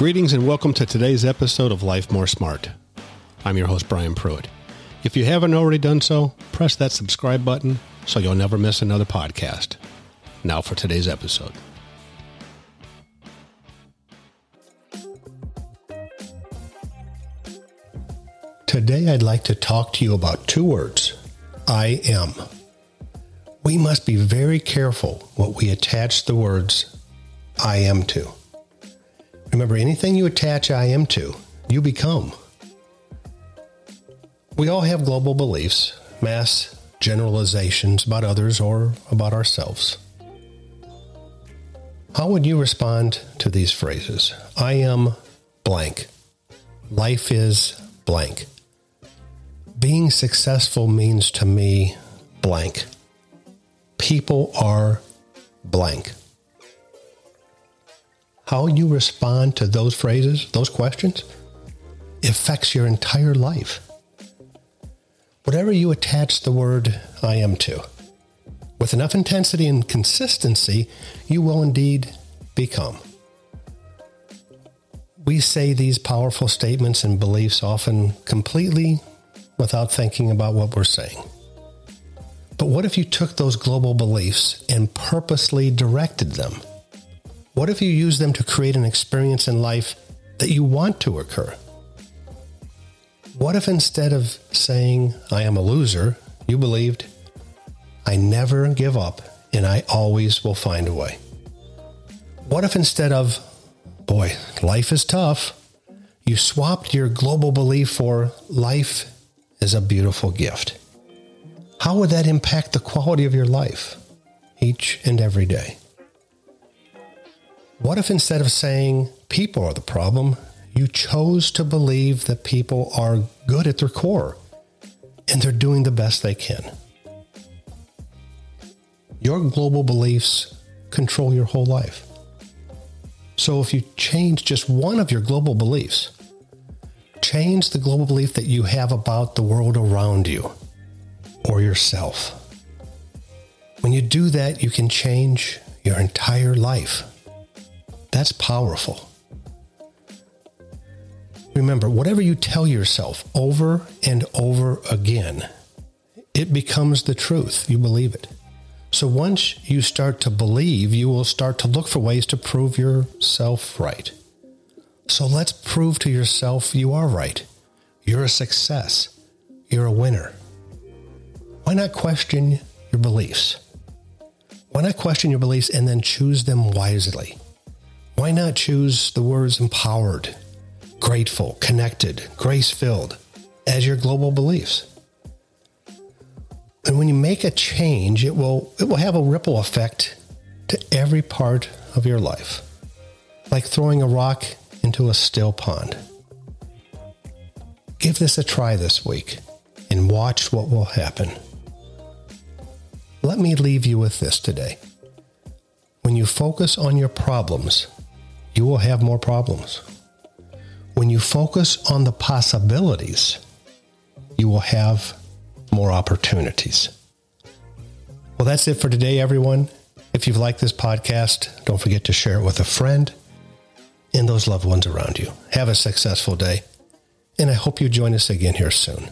Greetings and welcome to today's episode of Life More Smart. I'm your host, Brian Pruitt. If you haven't already done so, press that subscribe button so you'll never miss another podcast. Now for today's episode. Today, I'd like to talk to you about two words I am. We must be very careful what we attach the words I am to. Remember, anything you attach I am to, you become. We all have global beliefs, mass generalizations about others or about ourselves. How would you respond to these phrases? I am blank. Life is blank. Being successful means to me blank. People are blank. How you respond to those phrases, those questions, affects your entire life. Whatever you attach the word I am to, with enough intensity and consistency, you will indeed become. We say these powerful statements and beliefs often completely without thinking about what we're saying. But what if you took those global beliefs and purposely directed them? What if you use them to create an experience in life that you want to occur? What if instead of saying, I am a loser, you believed, I never give up and I always will find a way? What if instead of, boy, life is tough, you swapped your global belief for life is a beautiful gift? How would that impact the quality of your life each and every day? What if instead of saying people are the problem, you chose to believe that people are good at their core and they're doing the best they can? Your global beliefs control your whole life. So if you change just one of your global beliefs, change the global belief that you have about the world around you or yourself. When you do that, you can change your entire life. That's powerful. Remember, whatever you tell yourself over and over again, it becomes the truth. You believe it. So once you start to believe, you will start to look for ways to prove yourself right. So let's prove to yourself you are right. You're a success. You're a winner. Why not question your beliefs? Why not question your beliefs and then choose them wisely? Why not choose the words empowered, grateful, connected, grace filled as your global beliefs? And when you make a change, it will, it will have a ripple effect to every part of your life, like throwing a rock into a still pond. Give this a try this week and watch what will happen. Let me leave you with this today. When you focus on your problems, you will have more problems. When you focus on the possibilities, you will have more opportunities. Well, that's it for today, everyone. If you've liked this podcast, don't forget to share it with a friend and those loved ones around you. Have a successful day, and I hope you join us again here soon.